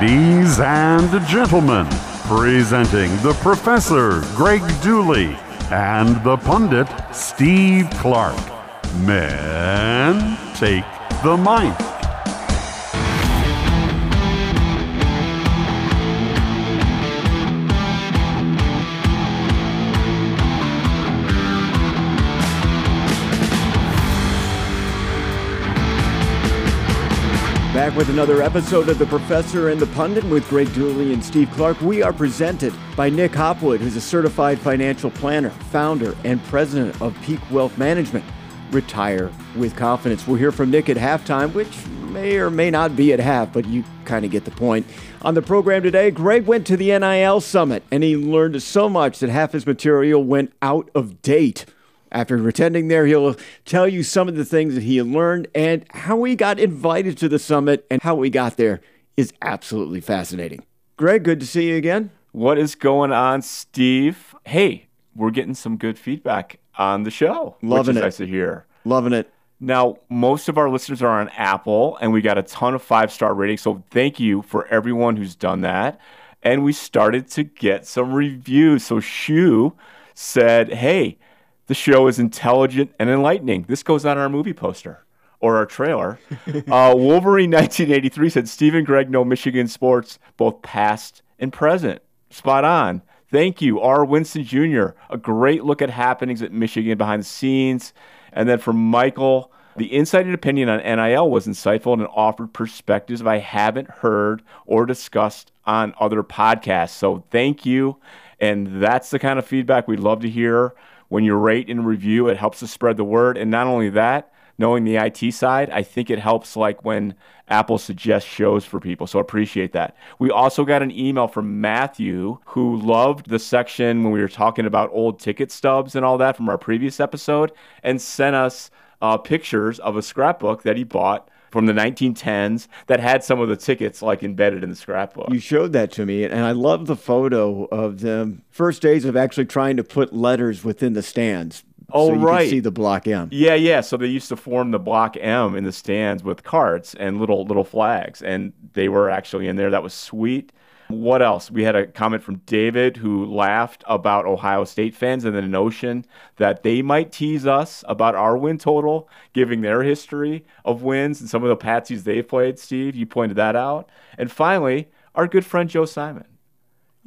Ladies and gentlemen, presenting the Professor Greg Dooley and the pundit Steve Clarke. Men, take the mic. Back with another episode of The Professor and the Pundit with Greg Dooley and Steve Clarke. We are presented by Nick Hopwood, who's a certified financial planner, founder, and president of Peak Wealth Management. Retire with confidence. We'll hear from Nick at halftime, which may or may not be at half, but you kind of get the point. On the program today, Greg went to the NIL Summit and he learned so much that half his material went out of date. After attending there, he'll tell you some of the things that he learned and how he got invited to the summit and how we got there is absolutely fascinating. Greg, good to see you again. What is going on, Steve? Hey, we're getting some good feedback on the show. Loving it. Nice to hear. Loving it. Now, most of our listeners are on Apple, and we got a ton of five star ratings. So thank you for everyone who's done that. And we started to get some reviews. So Shu said, "Hey, the show is intelligent and enlightening." This goes on our movie poster or our trailer. uh, Wolverine 1983 said, "Steve Gregg, Greg know Michigan sports both past and present." Spot on. Thank you, R. Winston Jr. A great look at happenings at Michigan behind the scenes. And then from Michael, the insight and opinion on NIL was insightful and offered perspectives I haven't heard or discussed on other podcasts. So thank you. And that's the kind of feedback we'd love to hear. When you rate and review, it helps to spread the word. And not only that, knowing the IT side, I think it helps like when Apple suggests shows for people. So appreciate that. We also got an email from Matthew who loved the section when we were talking about old ticket stubs and all that from our previous episode and sent us uh, pictures of a scrapbook that he bought from the 1910s that had some of the tickets like embedded in the scrapbook. You showed that to me, and I love the photo of the first days of actually trying to put letters within the stands. Oh, so you right. See the block M. Yeah, yeah. So they used to form the block M in the stands with carts and little little flags, and they were actually in there. That was sweet. What else? We had a comment from David who laughed about Ohio State fans and the notion that they might tease us about our win total, giving their history of wins and some of the patsies they've played. Steve, you pointed that out. And finally, our good friend Joe Simon.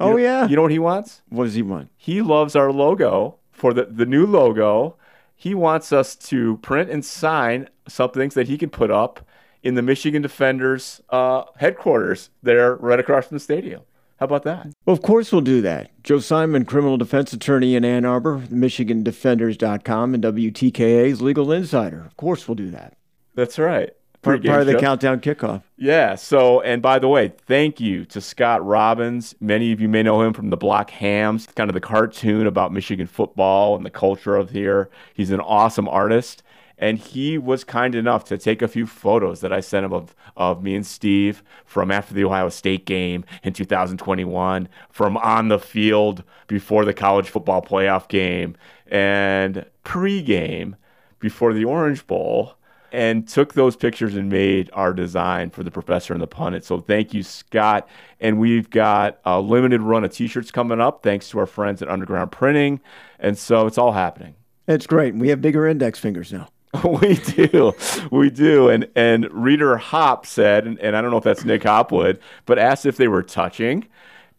Oh, you Oh, know- yeah. You know what he wants? What does he want? he loves our logo for the, the new logo. He wants us to print and sign some things that he can put up in the Michigan Defenders uh, headquarters there right across from the stadium. How about that? Well, of course we'll do that. Joe Simon, criminal defense attorney in Ann Arbor, MichiganDefenders.com, and WTKA's legal insider. Of course we'll do that. That's right. Part, part of the show. countdown kickoff. Yeah. So, and by the way, thank you to Scott Robbins. Many of you may know him from the Block Hams, kind of the cartoon about Michigan football and the culture of here. He's an awesome artist. And he was kind enough to take a few photos that I sent him of, of me and Steve from after the Ohio State game in 2021, from on the field before the college football playoff game, and pregame before the Orange Bowl and took those pictures and made our design for the professor and the pundit. So thank you, Scott. And we've got a limited run of t-shirts coming up thanks to our friends at Underground Printing. And so it's all happening. It's great. We have bigger index fingers now. we do. We do. And and reader Hop said, and, and I don't know if that's Nick Hopwood, but asked if they were touching.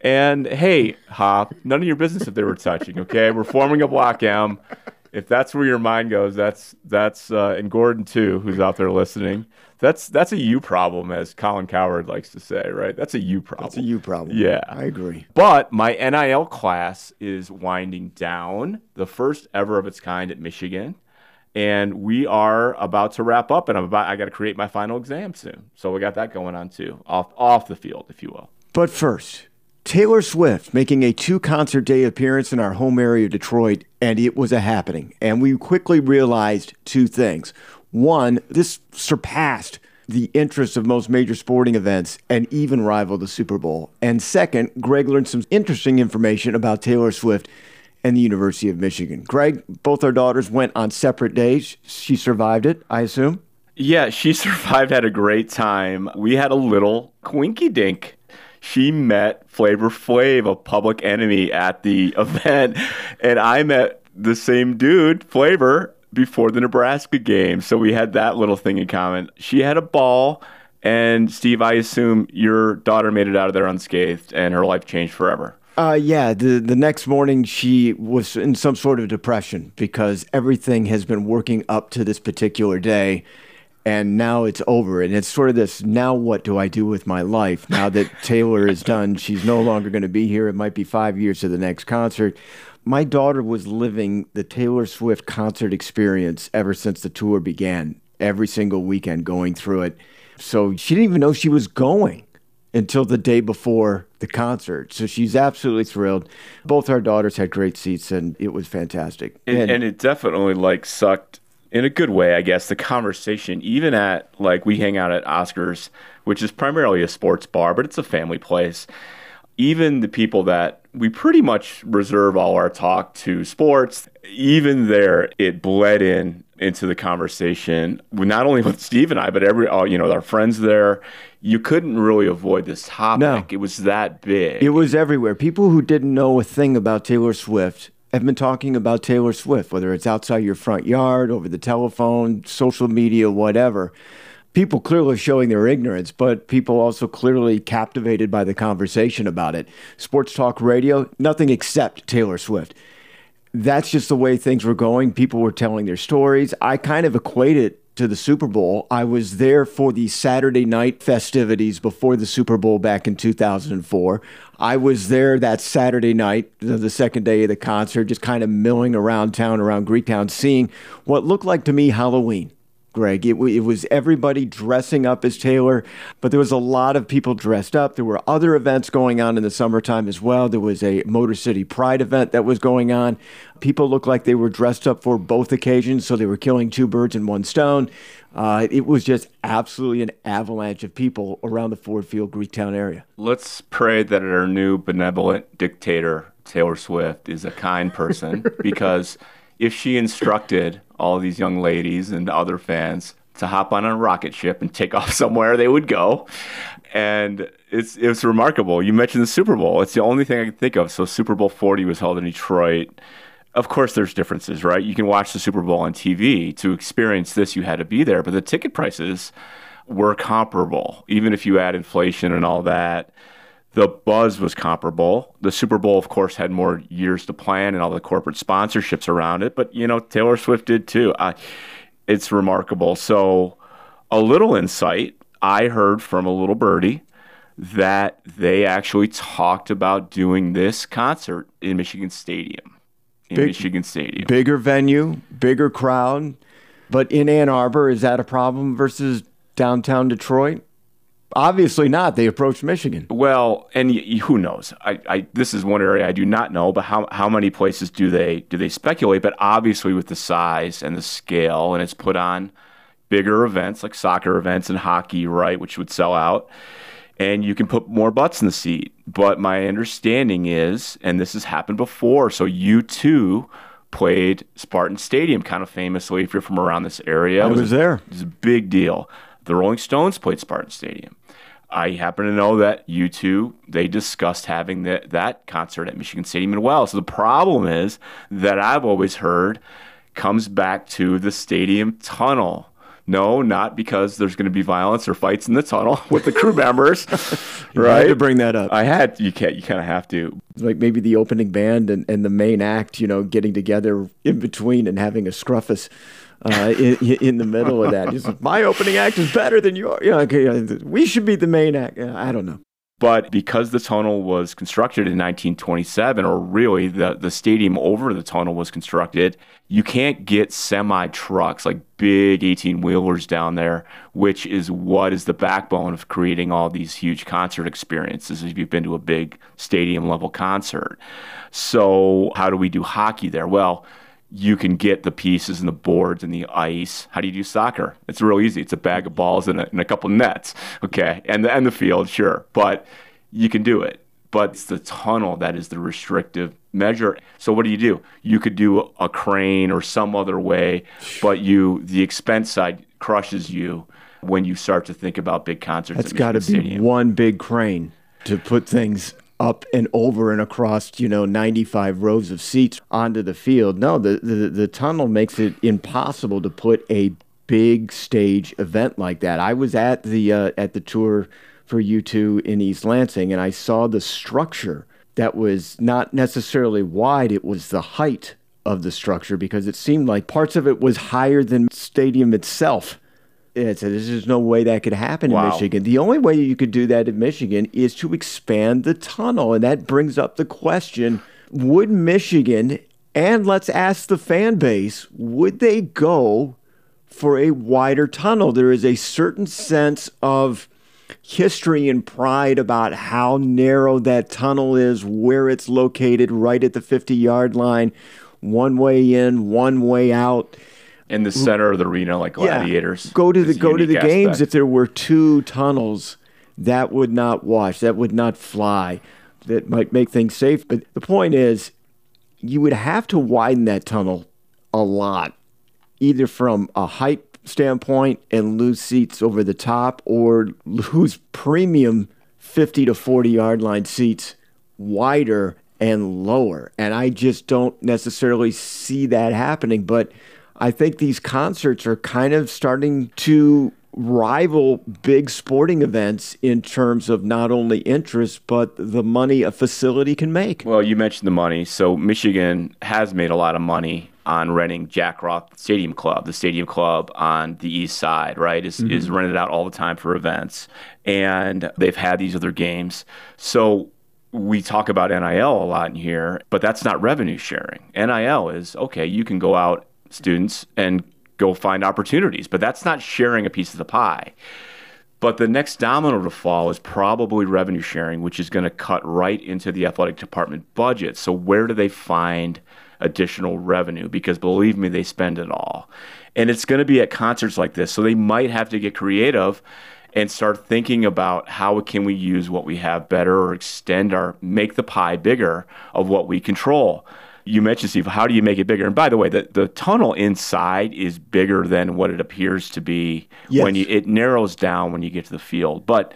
And hey, Hop, none of your business if they were touching, okay? We're forming a block M. If that's where your mind goes, that's that's uh, and Gordon too, who's out there listening. That's that's a you problem, as Colin Cowherd likes to say, right? That's a you problem. That's a you problem. Yeah. I agree. But my NIL class is winding down, the first ever of its kind at Michigan. And we are about to wrap up, and I'm about I got to create my final exam soon. So we got that going on too, off off the field, if you will. But first, Taylor Swift making a two concert day appearance in our home area of Detroit, and it was a happening. And we quickly realized two things. One, this surpassed the interest of most major sporting events and even rivaled the Super Bowl. And second, Greg learned some interesting information about Taylor Swift and the University of Michigan. Greg, both our daughters went on separate days. She survived it, I assume. Yeah, she survived, had a great time. We had a little quinky dink. she met Flavor Flav, a public enemy, at the event, and I met the same dude, Flavor, before the Nebraska game. So we had that little thing in common. She had a ball, and Steve, I assume your daughter made it out of there unscathed, and her life changed forever. Uh, yeah, the, the next morning she was in some sort of depression because everything has been working up to this particular day and now it's over. And it's sort of this now what do I do with my life now that Taylor is done? She's no longer going to be here. It might be five years to the next concert. My daughter was living the Taylor Swift concert experience ever since the tour began, every single weekend going through it. So she didn't even know she was going until the day before the concert. So she's absolutely thrilled. Both our daughters had great seats and it was fantastic. And, and, and it definitely like sucked in a good way, I guess, the conversation, even at like we hang out at Oscars, which is primarily a sports bar, but it's a family place. Even the people that we pretty much reserve all our talk to sports, even there, it bled in into the conversation, not only with Steve and I, but every, uh, you know, our friends there. You couldn't really avoid this topic. No. It was that big. It was everywhere. People who didn't know a thing about Taylor Swift have been talking about Taylor Swift, whether it's outside your front yard, over the telephone, social media, whatever. People clearly showing their ignorance, but people also clearly captivated by the conversation about it. Sports talk radio, nothing except Taylor Swift that's just the way things were going. People were telling their stories. I kind of equate it to the Super Bowl. I was there for the Saturday night festivities before the Super Bowl back in 2004. I was there that Saturday night, the second day of the concert, just kind of milling around town, around Greektown, seeing what looked like to me Halloween. Greg. It, it, was everybody dressing up as Taylor, but there was a lot of people dressed up. There were other events going on in the summertime as well. There was a Motor City Pride event that was going on. People looked like they were dressed up for both occasions, so they were killing two birds in one stone. Uh, it was just absolutely an avalanche of people around the Ford Field Greektown area. Let's pray that our new benevolent dictator, Taylor Swift, is a kind person because if she instructed all these young ladies and other fans to hop on a rocket ship and take off somewhere they would go. And it's it's remarkable. You mentioned the Super Bowl. It's the only thing I can think of. So Super Bowl 40 was held in Detroit. Of course there's differences, right? You can watch the Super Bowl on TV. To experience this, you had to be there, but the ticket prices were comparable even if you add inflation and all that. The buzz was comparable. The Super Bowl, of course, had more years to plan and all the corporate sponsorships around it. But you know, Taylor Swift did too. I, it's remarkable. So, a little insight I heard from a little birdie that they actually talked about doing this concert in Michigan Stadium. In Big, Michigan Stadium, bigger venue, bigger crowd. But in Ann Arbor, is that a problem versus downtown Detroit? Obviously not. They approached Michigan. Well, and y- who knows? I, I, this is one area I do not know. But how how many places do they do they speculate? But obviously, with the size and the scale, and it's put on bigger events like soccer events and hockey, right, which would sell out, and you can put more butts in the seat. But my understanding is, and this has happened before, so U2 played Spartan Stadium kind of famously. If you're from around this area, I was, was there. It's a big deal. The Rolling Stones played Spartan Stadium. I happen to know that U2 they discussed having that that concert at Michigan Stadium as well. So the problem is that I've always heard comes back to the stadium tunnel. No, not because there's going to be violence or fights in the tunnel with the crew members. right? to bring that up. I had you can't you kind of have to. Like maybe the opening band and, and the main act, you know, getting together in between and having a scruffus uh, in, in, the middle of that. My opening act is better than yours. You know, okay, we should be the main act. I don't know. But because the tunnel was constructed in 1927, or really the, the stadium over the tunnel was constructed, you can't get semi trucks, like big 18 wheelers down there, which is what is the backbone of creating all these huge concert experiences if you've been to a big stadium level concert. So, how do we do hockey there? Well, you can get the pieces and the boards and the ice. How do you do soccer? It's real easy. It's a bag of balls and a, and a couple nets, okay, and the and the field, sure, but you can do it. But it's the tunnel that is the restrictive measure. So what do you do? You could do a crane or some other way, but you the expense side crushes you when you start to think about big concerts. That's got to be one big crane. to put things up and over and across, you know, 95 rows of seats onto the field. No, the, the, the tunnel makes it impossible to put a big stage event like that. I was at the uh, at the tour for U2 in East Lansing and I saw the structure that was not necessarily wide, it was the height of the structure because it seemed like parts of it was higher than stadium itself. It said there's just no way that could happen Wow. in Michigan. The only way you could do that in Michigan is to expand the tunnel. And that brings up the question would Michigan, and let's ask the fan base, would they go for a wider tunnel? There is a certain sense of history and pride about how narrow that tunnel is, where it's located, right at the 50 yard line, one way in, one way out. In the center of the arena, like gladiators. Go to the go to the games. aspect. If there were two tunnels, that would not wash. That would not fly. That might make things safe. But the point is, you would have to widen that tunnel a lot, either from a height standpoint and lose seats over the top, or lose premium 50 to 40 yard line seats wider and lower. And I just don't necessarily see that happening. But I think these concerts are kind of starting to rival big sporting events in terms of not only interest, but the money a facility can make. Well, you mentioned the money. So Michigan has made a lot of money on renting Jack Roth Stadium Club, the stadium club on the east side, right? Is is mm-hmm. rented out all the time for events. And they've had these other games. So we talk about NIL a lot in here, but that's not revenue sharing. NIL is okay, you can go out, students, and go find opportunities, but that's not sharing a piece of the pie. But the next domino to fall is probably revenue sharing, which is going to cut right into the athletic department budget. So, where do they find additional revenue? Because believe me, they spend it all. And it's going to be at concerts like this. So, they might have to get creative and start thinking about how can we use what we have better or extend our, make the pie bigger of what we control you mentioned Steve, how do you make it bigger? And by the way, the, the tunnel inside is bigger than what it appears to be when you it narrows down when you get to the field. But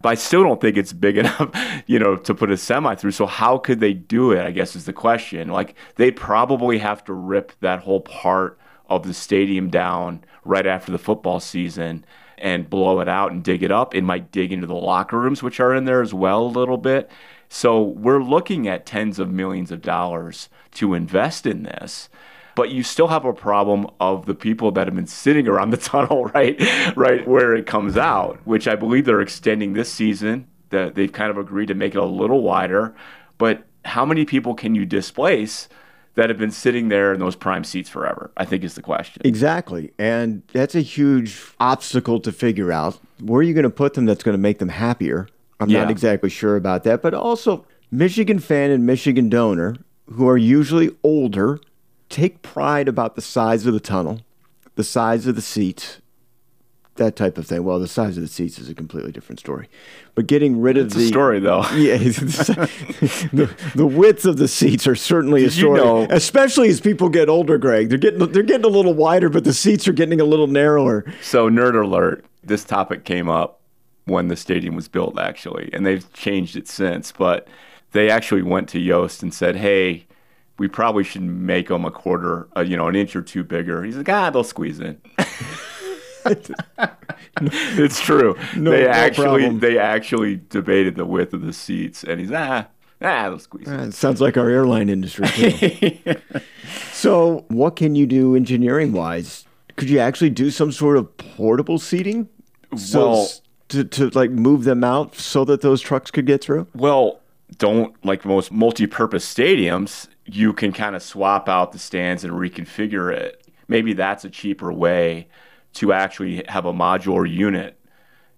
but I still don't think it's big enough, you know, to put a semi through. So how could they do it? I guess is the question. Like they'd probably have to rip that whole part of the stadium down right after the football season and blow it out and dig it up. It might dig into the locker rooms, which are in there as well a little bit. So we're looking at tens of millions of dollars to invest in this. But you still have a problem of the people that have been sitting around the tunnel, right, right where it comes out, which I believe they're extending this season. That they've kind of agreed to make it a little wider. But how many people can you displace that have been sitting there in those prime seats forever? I think is the question. Exactly. And that's a huge obstacle to figure out. Where are you going to put them that's going to make them happier? I'm Yeah. not exactly sure about that. But also, Michigan fan and Michigan donor, who are usually older, take pride about the size of the tunnel, the size of the seats, that type of thing. Well, the size of the seats is a completely different story. But getting rid of It's the a story though. yeah, the, the width of the seats are certainly a Did you story, know- especially as people get older. Greg, they're getting they're getting a little wider, but the seats are getting a little narrower. So, nerd alert, this topic came up when the stadium was built, actually, and they've changed it since. But they actually went to Yost and said, hey, we probably should make them a quarter, uh, you know, an inch or two bigger. He's like, ah, they'll squeeze in. it's true. No- they no actually problem. they actually debated the width of the seats, and he's ah, ah, they'll squeeze in. Uh, It sounds like our airline industry. Too. so, what can you do engineering wise? Could you actually do some sort of portable seating? So Well- to, to like move them out so that those trucks could get through? Well, don't like most multi-purpose stadiums, you can kind of swap out the stands and reconfigure it. Maybe that's a cheaper way to actually have a modular unit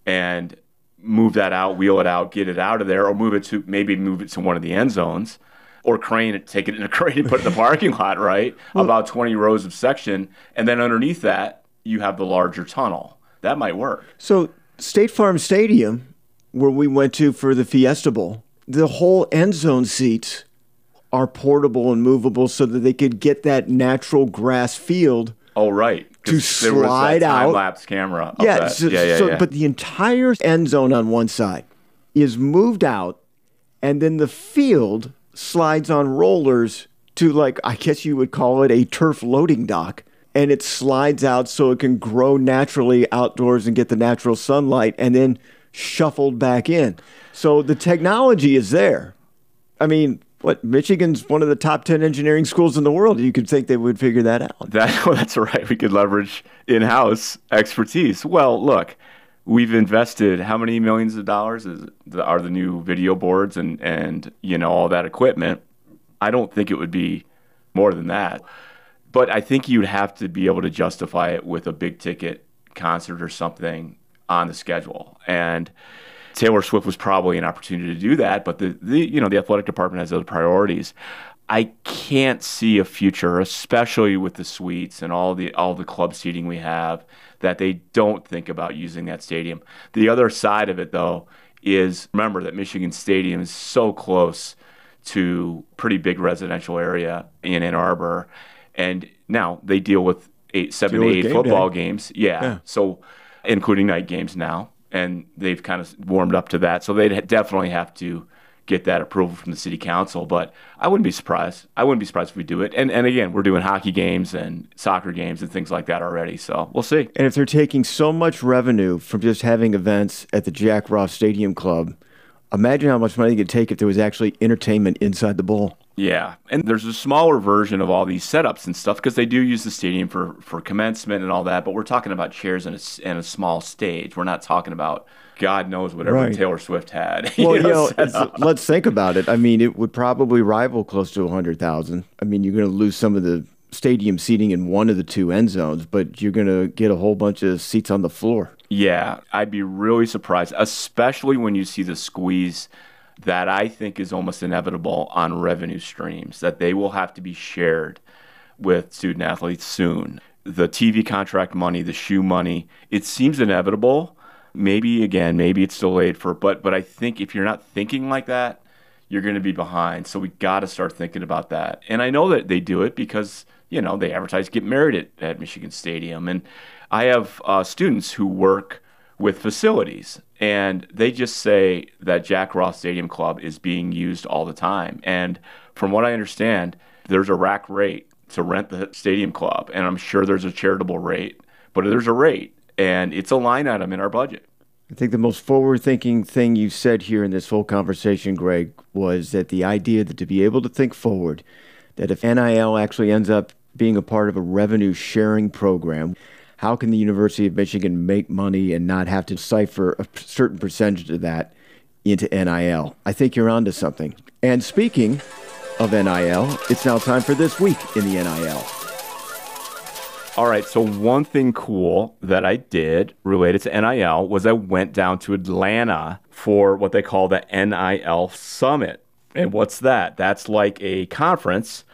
and move that out, wheel it out, get it out of there, or move it to maybe move it to one of the end zones. Or crane it, take it in a crane and put it in the parking lot, right? About 20 rows of section. And then underneath that, you have the larger tunnel. That might work. So, State Farm Stadium, where we went to for the Fiesta Bowl, the whole end zone seats are portable and movable so that they could get that natural grass field. Oh, right. was slide out. time lapse camera. Yeah, so, yeah, yeah, so- yeah. but the entire end zone on one side, is moved out, and then the field slides on rollers to, like, I guess you would call it a turf loading dock. And it slides out so it can grow naturally outdoors and get the natural sunlight and then shuffled back in. So the technology is there. I mean, what Michigan's one of the top 10 engineering schools in the world. You could think they would figure that out. That, that's right. We could leverage in house expertise. Well, look, we've invested how many millions of dollars is, are the new video boards and, and you know all that equipment. I don't think it would be more than that. But I think you'd have to be able to justify it with a big ticket concert or something on the schedule. And Taylor Swift was probably an opportunity to do that, but the, the you know the athletic department has other priorities. I can't see a future, especially with the suites and all the all the club seating we have, that they don't think about using that stadium. The other side of it, though, is remember that Michigan Stadium is so close to pretty big residential area in Ann Arbor, and now they deal with eight, seven, Deal with eight game football day. games. Yeah. Yeah. So, including night games now, and they've kind of warmed up to that. So they'd definitely have to get that approval from the city council. But I wouldn't be surprised. I wouldn't be surprised if we do it. And and again, we're doing hockey games and soccer games and things like that already. So we'll see. And if they're taking so much revenue from just having events at the Jack Roth Stadium Club, imagine how much money they could take if there was actually entertainment inside the bowl. Yeah, and there's a smaller version of all these setups and stuff because they do use the stadium for for commencement and all that. But we're talking about chairs and a, and a small stage. We're not talking about God knows whatever Right. Taylor Swift had. Well, you know, it's- up. let's think about it. I mean, it would probably rival close to 100,000. I mean, you're going to lose some of the stadium seating in one of the two end zones, but you're going to get a whole bunch of seats on the floor. Yeah, I'd be really surprised, especially when you see the squeeze that I think is almost inevitable on revenue streams that they will have to be shared with student athletes soon. The TV contract money, the shoe money, it seems inevitable. Maybe again, maybe it's delayed for but but I think if you're not thinking like that, you're going to be behind. So we got to start thinking about that. And I know that they do it because, you know, they advertise get married at, at Michigan Stadium. And I have uh, students who work with facilities and they just say that Jack Roth Stadium Club is being used all the time. And from what I understand, there's a rack rate to rent the stadium club. And I'm sure there's a charitable rate, but there's a rate and it's a line item in our budget. I think the most forward thinking thing you said here in this whole conversation, Greg, was that the idea that to be able to think forward, that if NIL actually ends up being a part of a revenue sharing program, how can the University of Michigan make money and not have to cipher a certain percentage of that into NIL? I think you're onto something. And speaking of NIL, it's now time for this week in the NIL. All right. So one thing cool that I did related to NIL was I went down to Atlanta for what they call the NIL Summit. And what's that? That's like a conference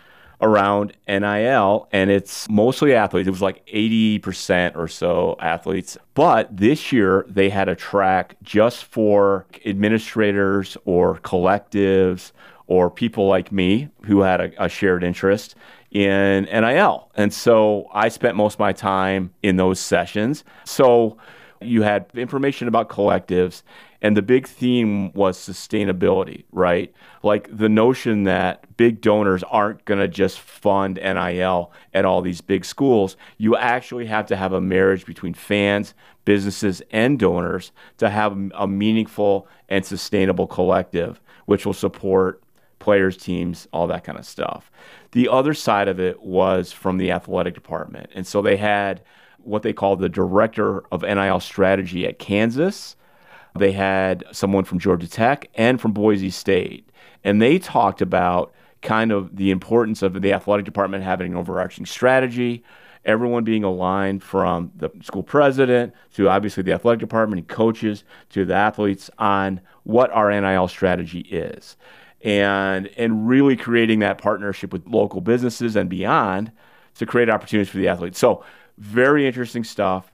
around NIL, and it's mostly athletes. It was like 80% or so athletes. But this year, they had a track just for administrators or collectives or people like me who had a, a shared interest in NIL. And so I spent most of my time in those sessions. So you had information about collectives, and the big theme was sustainability, right? Like the notion that big donors aren't going to just fund NIL at all these big schools. You actually have to have a marriage between fans, businesses, and donors to have a meaningful and sustainable collective, which will support players, teams, all that kind of stuff. The other side of it was from the athletic department. And so they had what they called the director of NIL strategy at Kansas. They had someone from Georgia Tech and from Boise State. And they talked about kind of the importance of the athletic department having an overarching strategy, everyone being aligned from the school president to obviously the athletic department and coaches to the athletes on what our NIL strategy is. And and really creating that partnership with local businesses and beyond to create opportunities for the athletes. So very interesting stuff.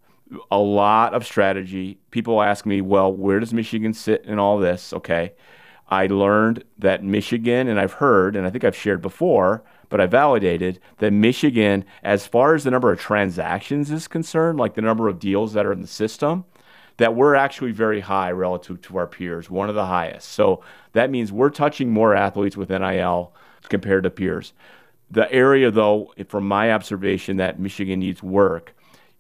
A lot of strategy. People ask me, well, where does Michigan sit in all this? Okay. I learned that Michigan, and I've heard, and I think I've shared before, but I validated that Michigan, as far as the number of transactions is concerned, like the number of deals that are in the system, that we're actually very high relative to our peers, one of the highest. So that means we're touching more athletes with NIL compared to peers. The area, though, from my observation, that Michigan needs work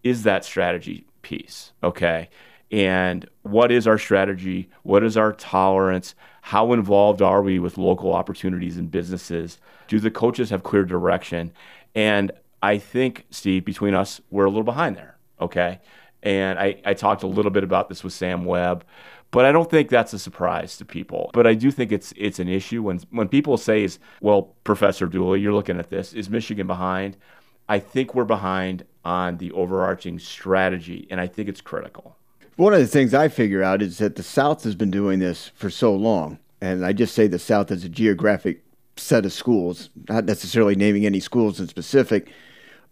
is that strategy piece. Okay. And what is our strategy? What is our tolerance? How involved are we with local opportunities and businesses? Do the coaches have clear direction? And I think, Steve, between us, we're a little behind there. Okay. And I, I talked a little bit about this with Sam Webb, but I don't think that's a surprise to people. But I do think it's it's an issue when when people say is, well, Professor Dooley, you're looking at this, is Michigan behind? I think we're behind on the overarching strategy, and I think it's critical. One of the things I figure out is that the South has been doing this for so long, and I just say the South as a geographic set of schools, not necessarily naming any schools in specific,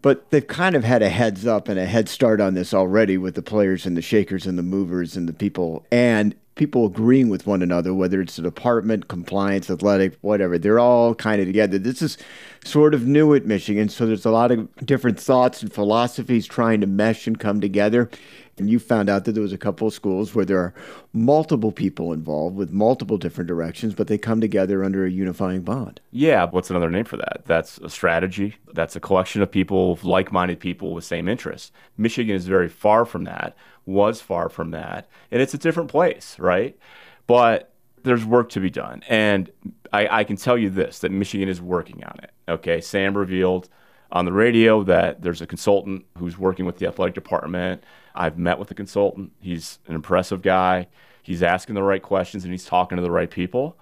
but they've kind of had a heads up and a head start on this already with the players and the shakers and the movers and the people and people agreeing with one another, whether it's the department, compliance, athletic, whatever. They're all kind of together. This is sort of new at Michigan, so there's a lot of different thoughts and philosophies trying to mesh and come together. And you found out that there was a couple of schools where there are multiple people involved with multiple different directions, but they come together under a unifying bond. Yeah, what's another name for that? That's a strategy. That's a collection of people, like minded people with same interests. Michigan is very far from that, was far from that, and it's a different place, right? But there's work to be done. And I, I can tell you this that Michigan is working on it. Okay, Sam revealed on the radio that there's a consultant who's working with the athletic department I've met with the consultant. He's an impressive guy. He's asking the right questions and he's talking to the right people.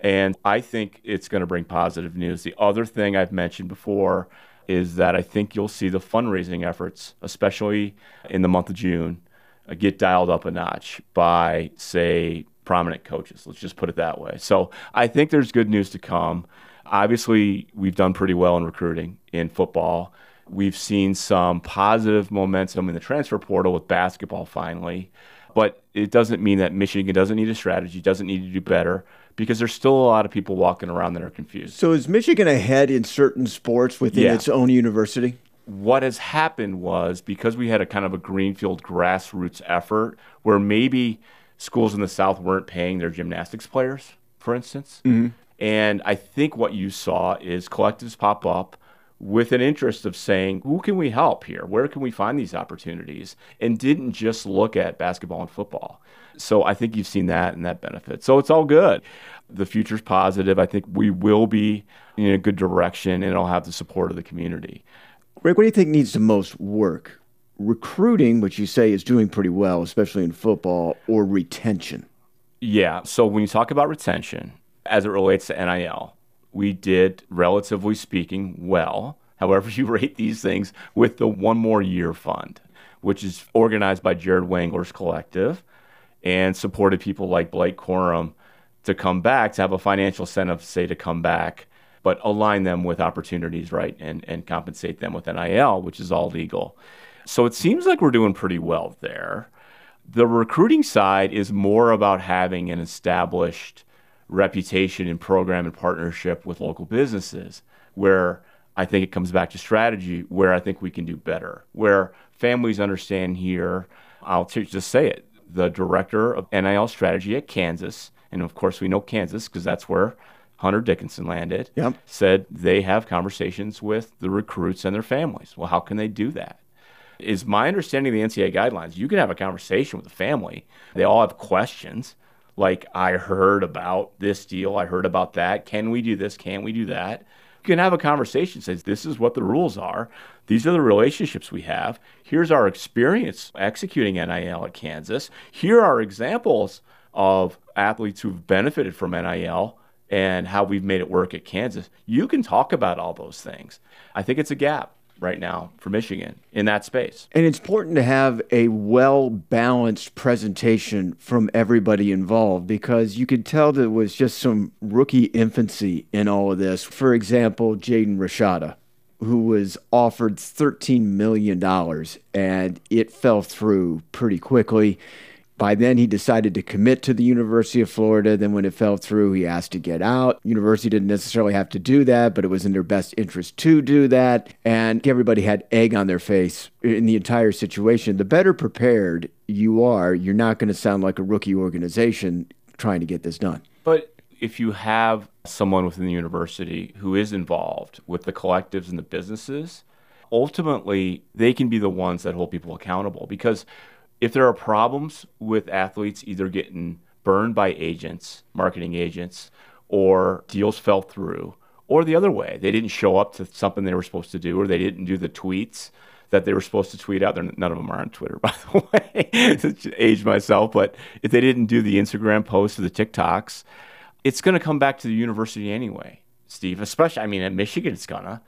And I think it's going to bring positive news. The other thing I've mentioned before is that I think you'll see the fundraising efforts, especially in the month of June, Uh, get dialed up a notch by, say, prominent coaches. Let's just put it that way. So I think there's good news to come. Obviously, we've done pretty well in recruiting in football. We've seen some positive momentum in the transfer portal with basketball finally, but it doesn't mean that Michigan doesn't need a strategy, doesn't need to do better because there's still a lot of people walking around that are confused. So is Michigan ahead in certain sports within yeah. its own university? What has happened was because we had a kind of a greenfield grassroots effort where maybe schools in the South weren't paying their gymnastics players, for instance. Mm-hmm. And I think what you saw is collectives pop up with an interest of saying, who can we help here? Where can we find these opportunities? And didn't just look at basketball and football. So I think you've seen that and that benefit. So it's all good. The future's positive. I think we will be in a good direction and it'll have the support of the community. Greg, what do you think needs the most work? Recruiting, which you say is doing pretty well, especially in football, or retention? Yeah. So when you talk about retention as it relates to NIL, we did, relatively speaking, well. However, you rate these things with the One More Year Fund, which is organized by Jared Wangler's Collective and supported people like Blake Corum to come back, to have a financial incentive, say, to come back, but align them with opportunities, right, and, and compensate them with NIL, which is all legal. So it seems like we're doing pretty well there. The recruiting side is more about having an established reputation and program and partnership with local businesses where I think it comes back to strategy where I think we can do better, where families understand here. I'll t- just say it. The director of NIL strategy at Kansas, and of course we know Kansas because that's where Hunter Dickinson landed, yep. said they have conversations with the recruits and their families. Well, how can they do that? Is my understanding of the NCAA guidelines, you can have a conversation with the family. They all have questions like I heard about this deal, I heard about that. Can we do this? Can we do that? You can have a conversation says this is what the rules are. These are the relationships we have. Here's our experience executing NIL at Kansas. Here are examples of athletes who've benefited from NIL and how we've made it work at Kansas. You can talk about all those things. I think it's a gap right now for Michigan in that space. And it's important to have a well balanced presentation from everybody involved because you could tell there was just some rookie infancy in all of this. For example, Jaden Rashada, who was offered $13 million and it fell through pretty quickly. By then, he decided to commit to the University of Florida. Then, when it fell through, he asked to get out. University didn't necessarily have to do that, but it was in their best interest to do that. And everybody had egg on their face in the entire situation. The better prepared you are, you're not going to sound like a rookie organization trying to get this done. But if you have someone within the university who is involved with the collectives and the businesses, ultimately they can be the ones that hold people accountable because if there are problems with athletes either getting burned by agents, marketing agents, or deals fell through, or the other way, they didn't show up to something they were supposed to do, or they didn't do the tweets that they were supposed to tweet out. They're, none of them are on Twitter, by the way, to age myself. But if they didn't do the Instagram posts or the TikToks, it's going to come back to the university anyway, Steve. Especially, I mean, at Michigan, it's gonna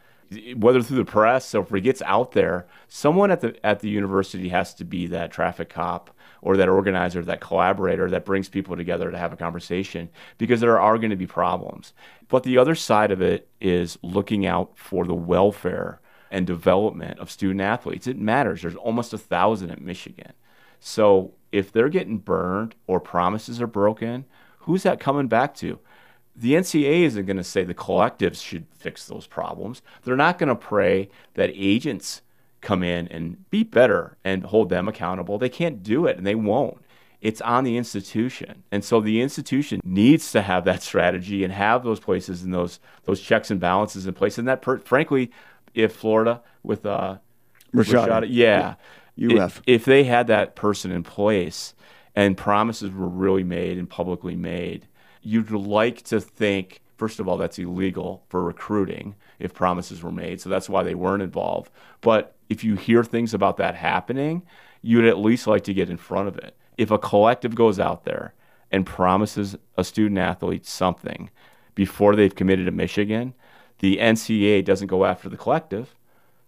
whether through the press or if it gets out there, someone at the at the university has to be that traffic cop or that organizer, that collaborator that brings people together to have a conversation because there are going to be problems. But the other side of it is looking out for the welfare and development of student athletes. It matters. There's almost a thousand at Michigan. So if they're getting burned or promises are broken, who's that coming back to? The NCA isn't going to say the collectives should fix those problems. They're not going to pray that agents come in and be better and hold them accountable. They can't do it and they won't. It's on the institution. And so the institution needs to have that strategy and have those places and those those checks and balances in place. And that, per, frankly, if Florida with uh, Rashada, Rashada yeah, UF, if, if they had that person in place and promises were really made and publicly made, you'd like to think, first of all, that's illegal for recruiting if promises were made. So that's why they weren't involved. But if you hear things about that happening, you'd at least like to get in front of it. If a collective goes out there and promises a student athlete something before they've committed to Michigan, the NCAA doesn't go after the collective.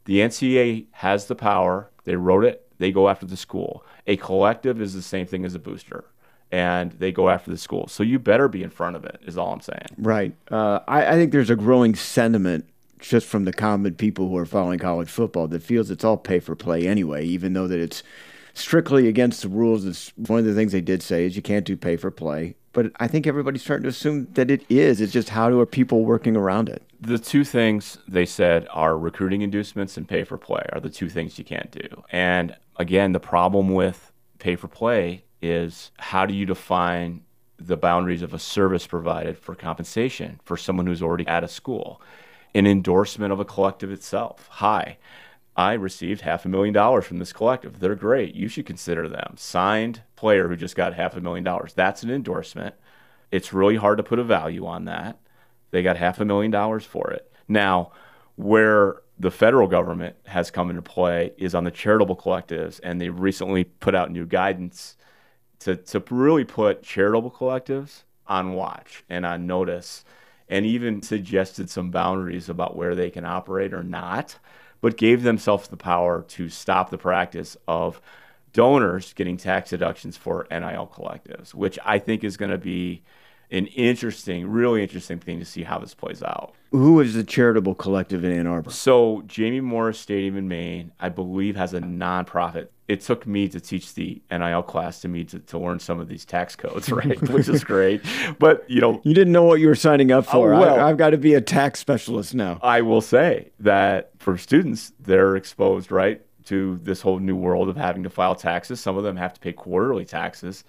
The NCAA has the power. They wrote it. They go after the school. A collective is the same thing as a booster and they go after the school. So you better be in front of it, is all I'm saying. Right. Uh, I, I think there's a growing sentiment just from the common people who are following college football that feels it's all pay for play anyway, even though that it's strictly against the rules. It's one of the things they did say is you can't do pay for play. But I think everybody's starting to assume that it is. It's just how are people working around it? The two things they said are recruiting inducements and pay for play are the two things you can't do. And again, the problem with pay for play is how do you define the boundaries of a service provided for compensation for someone who's already at a school? An endorsement of a collective itself. Hi, I received half a million dollars from this collective. They're great. You should consider them. Signed player who just got half a million dollars. That's an endorsement. It's really hard to put a value on that. They got half a million dollars for it. Now, where the federal government has come into play is on the charitable collectives, and they recently put out new guidance to, to really put charitable collectives on watch and on notice and even suggested some boundaries about where they can operate or not, but gave themselves the power to stop the practice of donors getting tax deductions for NIL collectives, which I think is going to be an interesting, really interesting thing to see how this plays out. Who is the charitable collective in Ann Arbor? So, Jamie Morris Stadium and Main, I believe, has a nonprofit. It took me to teach the NIL class to me to, to learn some of these tax codes, right? Which is great. But, you know, you didn't know what you were signing up for. Oh, well, I, I've got to be a tax specialist now. I will say that for students, they're exposed, right, to this whole new world of having to file taxes. Some of them have to pay quarterly taxes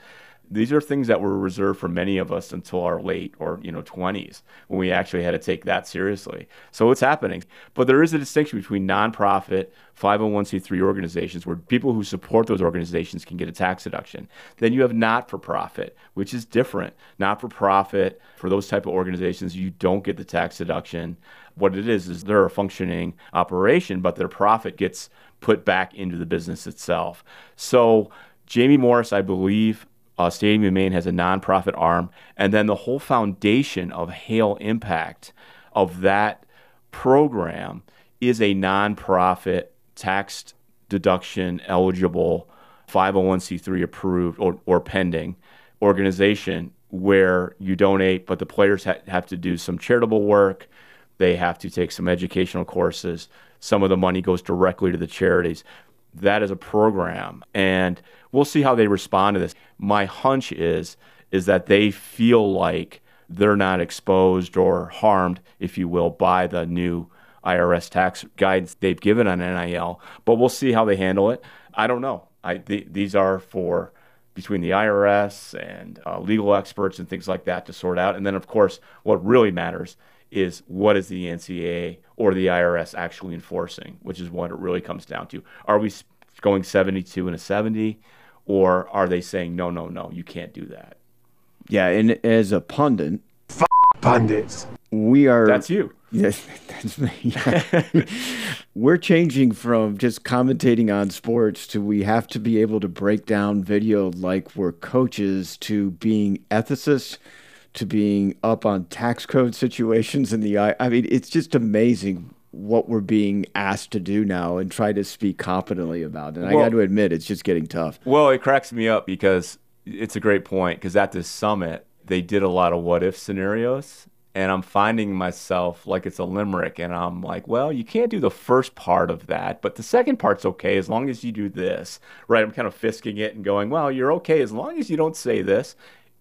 these are things that were reserved for many of us until our late or you know 20s when we actually had to take that seriously. So it's happening. But there is a distinction between nonprofit 501c3 organizations where people who support those organizations can get a tax deduction. Then you have not for profit which is different. Not for profit for those type of organizations you don't get the tax deduction. What it is is they're a functioning operation but their profit gets put back into the business itself. So Jamie Morris, I believe, uh, Stadium and Main has a nonprofit arm, and then the whole foundation of Hail Impact of that program is a nonprofit tax deduction eligible 501c3 approved or, or pending organization where you donate, but the players ha- have to do some charitable work. They have to take some educational courses. Some of the money goes directly to the charities that as a program. And we'll see how they respond to this. My hunch is is that they feel like they're not exposed or harmed, if you will, by the new IRS tax guidance they've given on NIL. But we'll see how they handle it. I don't know. I th- these are for between the IRS and uh, legal experts and things like that to sort out. And then, of course, what really matters is what is the NCAA or the IRS actually enforcing, which is what it really comes down to. Are we going 72 and a 70, or are they saying, no, no, no, you can't do that? Yeah, and as a pundit, F- pundits. We are. That's you. Yes, that's me. We're changing from just commentating on sports to we have to be able to break down video like we're coaches to being ethicists to being up on tax code situations in the I. I mean, it's just amazing what we're being asked to do now and try to speak competently about. And well, I got to admit, it's just getting tough. Well, it cracks me up because it's a great point. Because at this summit, they did a lot of what if scenarios and I'm finding myself like it's a limerick, and I'm like, well, you can't do the first part of that, but the second part's okay as long as you do this, right? I'm kind of fisking it and going, well, you're okay as long as you don't say this.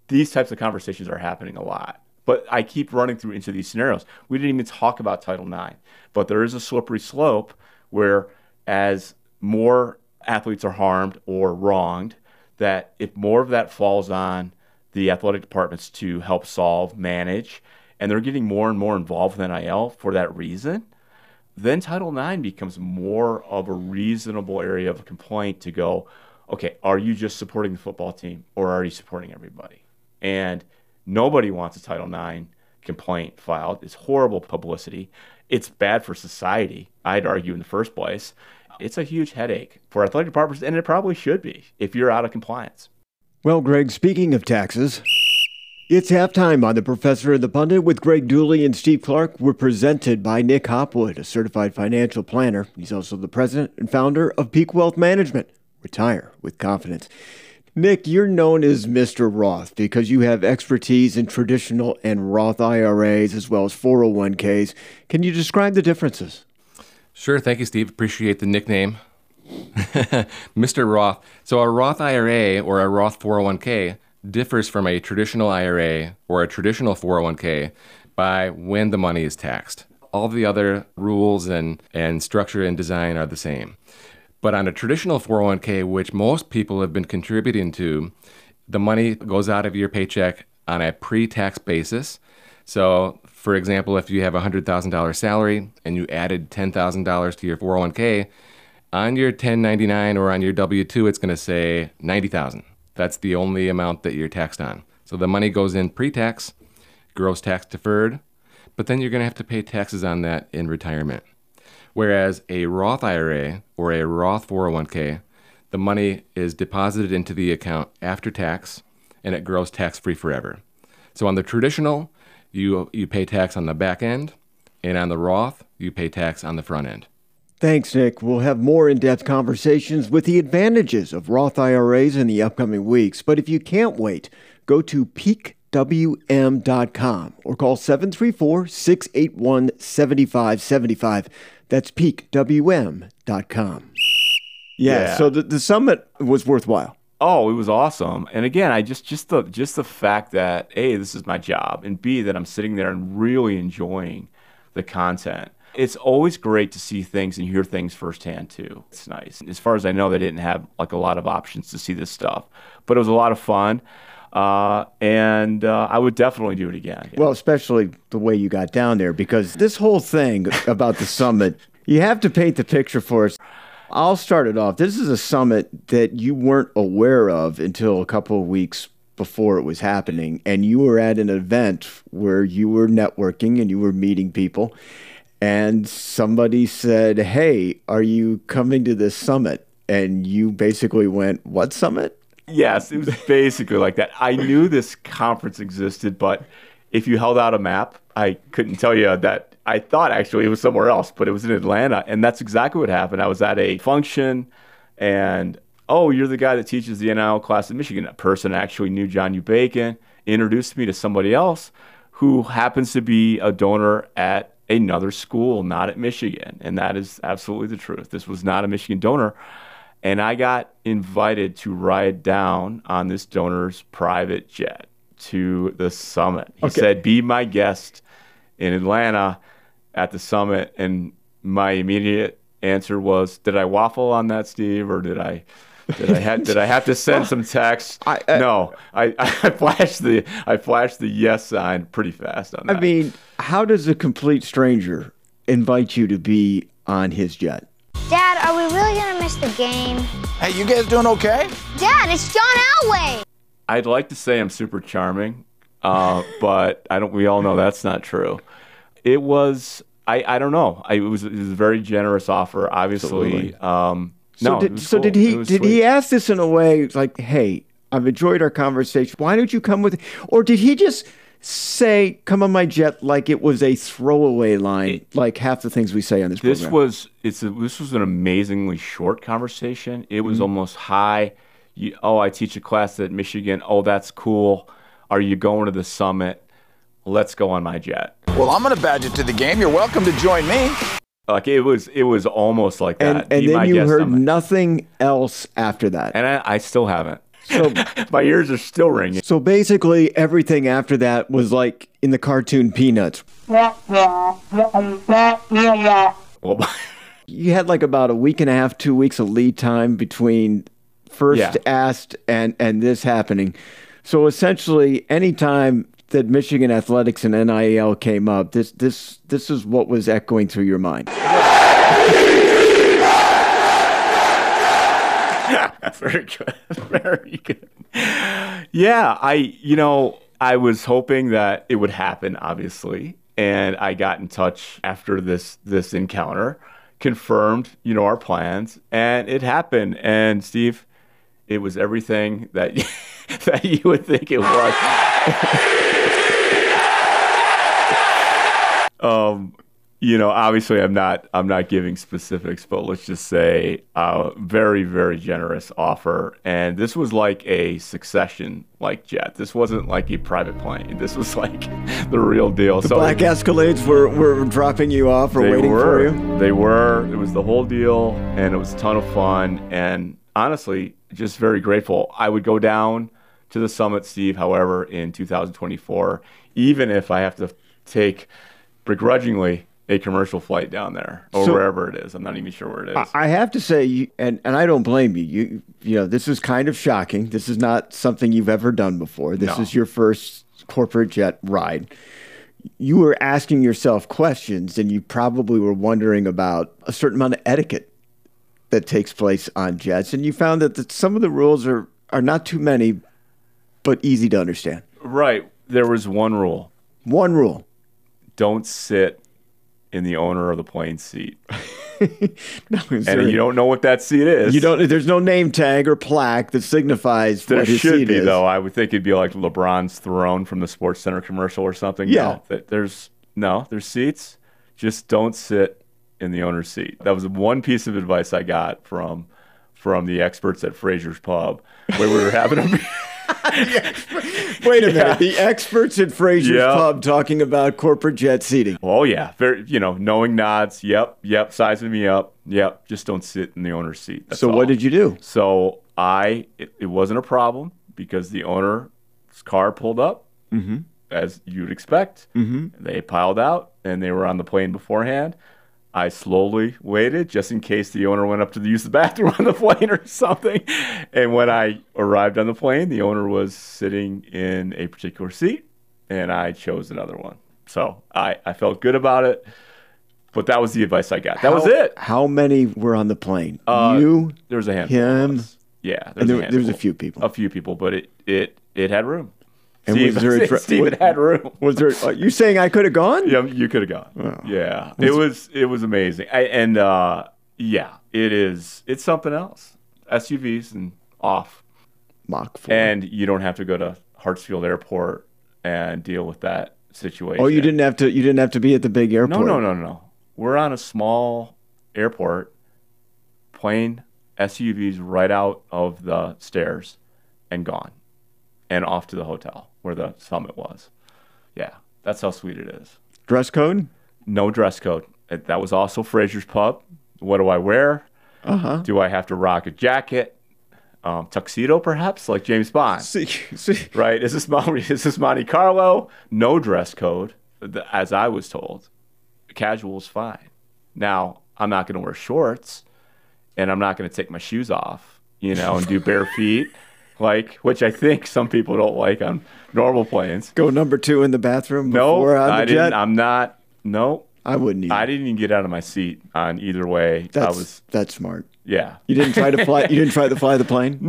These types of conversations are happening a lot. But I keep running through into these scenarios. We didn't even talk about Title IX, but there is a slippery slope where as more athletes are harmed or wronged, that if more of that falls on the athletic departments to help solve, manage, and they're getting more and more involved with NIL for that reason, then Title IX becomes more of a reasonable area of complaint to go, okay, are you just supporting the football team or are you supporting everybody? And nobody wants a Title IX complaint filed. It's horrible publicity. It's bad for society, I'd argue, in the first place. It's a huge headache for athletic departments, and it probably should be if you're out of compliance. Well, Greg, speaking of taxes, it's halftime on The Professor and the Pundit with Greg Dooley and Steve Clarke. We're presented by Nick Hopwood, a certified financial planner. He's also the president and founder of Peak Wealth Management. Retire with confidence. Nick, you're known as Mr. Roth because you have expertise in traditional and Roth IRAs as well as 401ks. Can you describe the differences? Sure. Thank you, Steve. Appreciate the nickname. Mr. Roth. So, a Roth IRA or a Roth 401k differs from a traditional IRA or a traditional 401k by when the money is taxed. All the other rules and, and structure and design are the same. But on a traditional 401k, which most people have been contributing to, the money goes out of your paycheck on a pre tax basis. So, for example, if you have a $100,000 salary and you added $10,000 to your 401k, on your 1099 or on your W 2, it's going to say 90000 that's the only amount that you're taxed on. So the money goes in pre tax, gross tax deferred, but then you're going to have to pay taxes on that in retirement. Whereas a Roth IRA or a Roth 401k, the money is deposited into the account after tax and it grows tax free forever. So on the traditional, you, you pay tax on the back end, and on the Roth, you pay tax on the front end. Thanks, Nick. We'll have more in depth conversations with the advantages of Roth IRAs in the upcoming weeks. But if you can't wait, go to peakwm.com or call 734 681 7575. That's peakwm.com. Yeah, yeah, so the, the summit was worthwhile. Oh, it was awesome. And again, I just just the just the fact that A, this is my job, and B, that I'm sitting there and really enjoying the content it's always great to see things and hear things firsthand too. It's nice. As far as I know, they didn't have like a lot of options to see this stuff, but it was a lot of fun. Uh, and uh, I would definitely do it again. Well, especially the way you got down there, because this whole thing about the summit, you have to paint the picture for us. I'll start it off. This is a summit that you weren't aware of until a couple of weeks before it was happening, and you were at an event where you were networking and you were meeting people and somebody said, Hey, are you coming to this summit? And you basically went, What summit? Yes, it was basically like that. I knew this conference existed, but if you held out a map, I couldn't tell you that. I thought actually it was somewhere else, but it was in Atlanta. And that's exactly what happened. I was at a function and, oh, you're the guy that teaches the NIL class in Michigan. That person actually knew John U. Bacon, introduced me to somebody else who happens to be a donor at another school, not at Michigan. And that is absolutely the truth. This was not a Michigan donor. And I got invited to ride down on this donor's private jet to the summit. He Okay. said, Be my guest in Atlanta at the summit. And my immediate answer was, Did I waffle on that, Steve, or did I? Did I have did I have to send some text? I- I- no, I, I flashed the I flashed the yes sign pretty fast on that. I mean, how does a complete stranger invite you to be on his jet? Dad, are we really gonna the game? Hey, you guys doing okay? Dad, it's John Elway! I'd like to say I'm super charming, uh, but I don't. We all know that's not true. It was. I, I don't know. I, it was it was a very generous offer. Obviously. Um, So no. did, so cool. did he did sweet. he ask this in a way like, "Hey, I've enjoyed our conversation. Why don't you come with?" Or did he just say, "Come on my jet," like it was a throwaway line, like half the things we say on this, This program? was it's a, this was an amazingly short conversation. It Mm-hmm. was almost high. You, oh, I teach a class at Michigan. Oh, that's cool. Are you going to the summit? Let's go on my jet. Well, I'm going to badge it to the game. You're welcome to join me. Like it was it was almost like and that. and Be my then you heard on my- nothing else after that. and I, I still haven't. So My ears are still ringing. so basically, everything after that was like in the cartoon Peanuts. Well, You had like about a week and a half, two weeks of lead time between first Yeah. asked and and this happening. So essentially, anytime that Michigan athletics and NIL came up, this this this is what was echoing through your mind. very good. Very good. Yeah, I you know, I was hoping that it would happen obviously, and I got in touch after this this encounter, confirmed, you know, our plans, and it happened. And Steve, it was everything that that you would think it was. um you know, obviously, I'm not. I'm not giving specifics, but let's just say, uh, very, very generous offer. And this was like a succession, like jet. This wasn't like a private plane. This was like the real deal. The Black Escalades were, were dropping you off or waiting were. for you. They were. It was the whole deal, and it was a ton of fun. And honestly, just very grateful. I would go down to the summit, Steve. However, in 2024, even if I have to take begrudgingly a commercial flight down there or So- wherever it is, I'm not even sure where it is. I have to say, you, and and I don't blame you. You you know, this is kind of shocking. This is not something you've ever done before. This No. is your first corporate jet ride. You were asking yourself questions, and you probably were wondering about a certain amount of etiquette that takes place on jets, and you found that the, some of the rules are are not too many, but easy to understand. right. There was one rule: One rule. don't sit in the owner of the plane seat. No, And you don't know what that seat is. You don't. There's no name tag or plaque that signifies There what his should seat be is. though. I would think it'd be like LeBron's throne from the SportsCenter commercial or something. Yeah. No, there's no. There's seats. Just don't sit in the owner's seat. That was one piece of advice I got from from the experts at Fraser's Pub, where we were having a. Wait a minute. The experts at Fraser's Yeah. Pub talking about corporate jet seating. oh yeah, very. You know, knowing nods. Yep, yep. Sizing me up. Yep. Just don't sit in the owner's seat. That's So all. what did you do? So I, it, it wasn't a problem because the owner's car pulled up, Mm-hmm. as you'd expect. Mm-hmm. They piled out and they were on the plane beforehand. I slowly waited just in case the owner went up to use the bathroom on the plane or something. And when I arrived on the plane, the owner was sitting in a particular seat and I chose another one. So I, I felt good about it. But that was the advice I got. That was it. How many were on the plane? Uh, you. There was a handful. him. Yeah, there and was, there- there was a few people. A few people, but it it it had room. And Steve, was there a dre- Steve, it had room. Was there? Are you saying I could have gone? Yeah, you could have gone. yeah, it was it was amazing. I, and uh, yeah, it is. It's something else. SUVs and off, Mach four. and you don't have to go to Hartsfield Airport and deal with that situation. oh, you didn't have to. You didn't have to be at the big airport. No, no, no, no. We're on a small airport, plane SUVs right out of the stairs and gone and off to the hotel where the summit was. Yeah, that's how sweet it is. Dress code. No dress code. That was also Fraser's Pub. What do I wear? Uh-huh. Do I have to rock a jacket? Um, tuxedo, perhaps, like James Bond? See, see, right? Is this Monte, is this Monte Carlo? No dress code, as I was told. Casual is fine. Now, I'm not going to wear shorts, and I'm not going to take my shoes off, you know, and do bare feet, like which I think some people don't like on normal planes. go number two in the bathroom No, before on the I jet. didn't. I'm not. No, I wouldn't either. I didn't even get out of my seat on either way. That's, I was, that's smart. yeah. You didn't try to fly. You didn't try to fly the plane.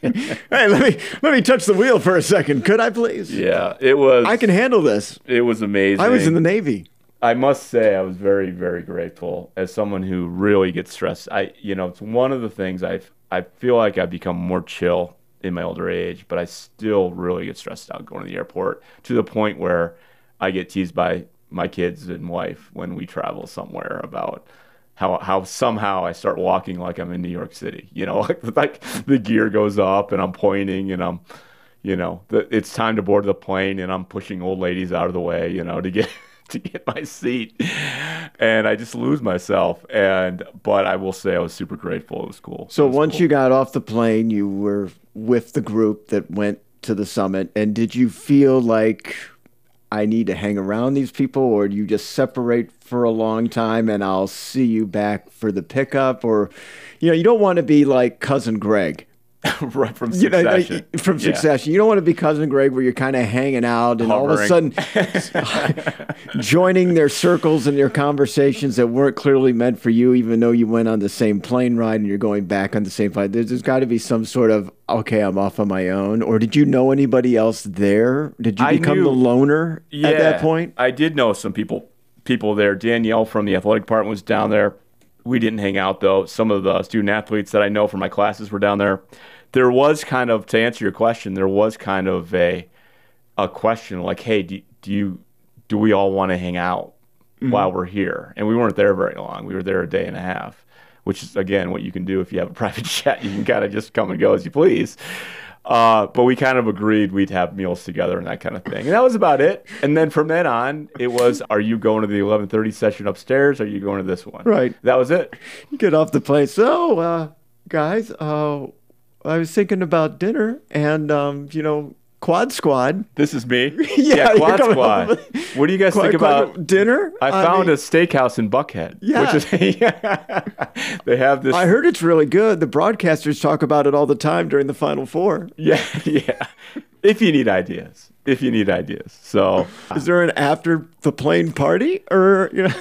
hey, let me let me touch the wheel for a second, could I please? Yeah, it was. I can handle this. It was amazing. I was in the Navy. I must say I was very, very grateful as someone who really gets stressed. I, you know, it's one of the things I I feel like I've become more chill in my older age, but I still really get stressed out going to the airport to the point where I get teased by my kids and wife when we travel somewhere about how how somehow I start walking like I'm in New York City. You know, like like the gear goes up and I'm pointing and I'm you know, the, it's time to board the plane and I'm pushing old ladies out of the way, you know, to get to get my seat. And I just lose myself. And but I will say I was super grateful. It was cool. So was once cool. you got off the plane, you were with the group that went to the summit, and did you feel like I need to hang around these people, or do you just separate for a long time and I'll see you back for the pickup? Or, you know, you don't want to be like cousin Greg. right from You know, like, succession. Yeah. You don't want to be cousin Greg where you're kind of hanging out and all of a sudden joining their circles and their conversations that weren't clearly meant for you, even though you went on the same plane ride and you're going back on the same flight. There's, there's got to be some sort of, okay, I'm off on my own. Or did you know anybody else there? Did you I become knew- the loner at that point? I did know some people people there. Danielle from the athletic department was down there. We didn't hang out though. Some of the student athletes that I know from my classes were down there. There was kind of to answer your question, there was kind of a a question like, "Hey, do, do you do we all want to hang out Mm-hmm. while we're here?" And we weren't there very long. We were there a day and a half, which is again what you can do if you have a private jet. You can kind of just come and go as you please. Uh, but we kind of agreed we'd have meals together and that kind of thing, and that was about it. And then from then on, it was, "Are you going to the 11:30 session upstairs? Are you going to this one?" Right. That was it. You get off the plane. So, uh, guys, uh, I was thinking about dinner and, um, you know, Quad Squad. This is me. Yeah, you're Quad Squad. What do you guys Quad- think Quad- about dinner? I found mean- a steakhouse in Buckhead. Yeah. Which is, they have this. I heard it's really good. The broadcasters talk about it all the time during the Final Four. Yeah, yeah. If you need ideas, if you need ideas, so Is there an after the plane party, or you know?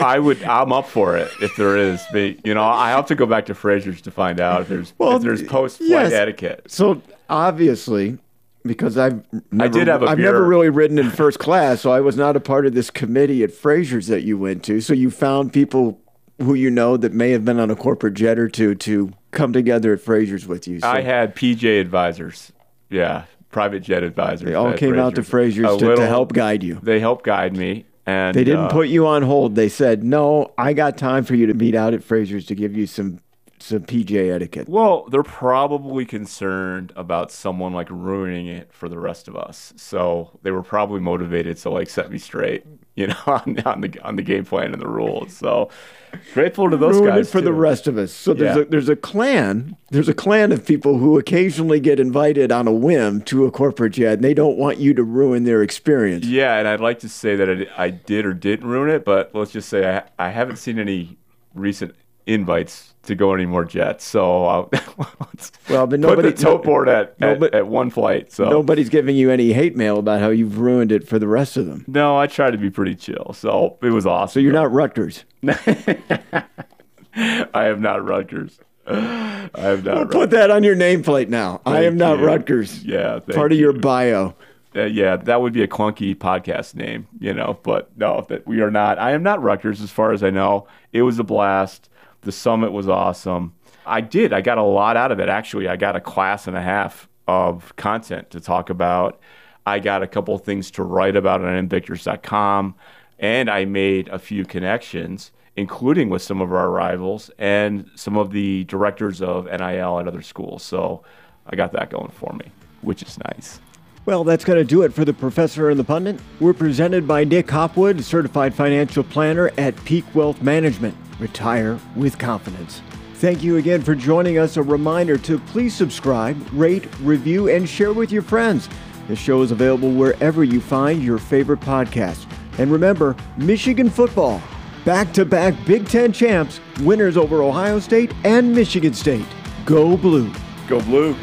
I would. I'm up for it if there is. But, you know, I have to go back to Fraser's to find out if there's Well, if there's post flight yes. etiquette. so obviously, because I've never, did have a I've never really ridden in first class, so I was not a part of this committee at Fraser's that you went to. So you found people who you know that may have been on a corporate jet or two to come together at Fraser's with you. So I had PJ advisors. Yeah, private jet advisors. they all came out to Fraser's to, to help guide you. They helped guide me, and They didn't uh, put you on hold. They said, "No, I got time for you to meet out at Fraser's to give you some some PJ etiquette." Well, they're probably concerned about someone like ruining it for the rest of us. So they were probably motivated to like set me straight, you know, on, on the on the game plan and the rules. So grateful to those Ruined guys it for the rest of us. So there's Yeah. a there's a clan. There's a clan of people who occasionally get invited on a whim to a corporate jet, and they don't want you to ruin their experience. Yeah, and I'd like to say that I, I did or didn't ruin it, but let's just say I I haven't seen any recent invites to go any more jets. So let's Well, but put nobody- the tote board at, no, at, at one flight. So Nobody's giving you any hate mail about how you've ruined it for the rest of them. no, I try to be pretty chill. So it was awesome. So you're not Rutgers. I am not Rutgers. I am not. Rutgers. Put that on your nameplate now. I am not you. Rutgers. Yeah, thank Part of your bio. Uh, yeah, that would be a clunky podcast name, you know. But no, that we are not. I am not Rutgers, as far as I know. It was a blast. The summit was awesome. I did. I got a lot out of it. Actually, I got a class and a half of content to talk about. I got a couple things to write about on MVictors.com, and I made a few connections, including with some of our rivals and some of the directors of NIL at other schools. So I got that going for me, which is nice. Well, that's going to do it for the professor and the pundit. We're presented by Nick Hopwood, certified financial planner at Peak Wealth Management. Retire with confidence. Thank you again for joining us. A reminder to please subscribe, rate, review, and share with your friends. The show is available wherever you find your favorite podcast. And remember, Michigan football, back to back Big Ten champs, winners over Ohio State and Michigan State. Go Blue. Go blue.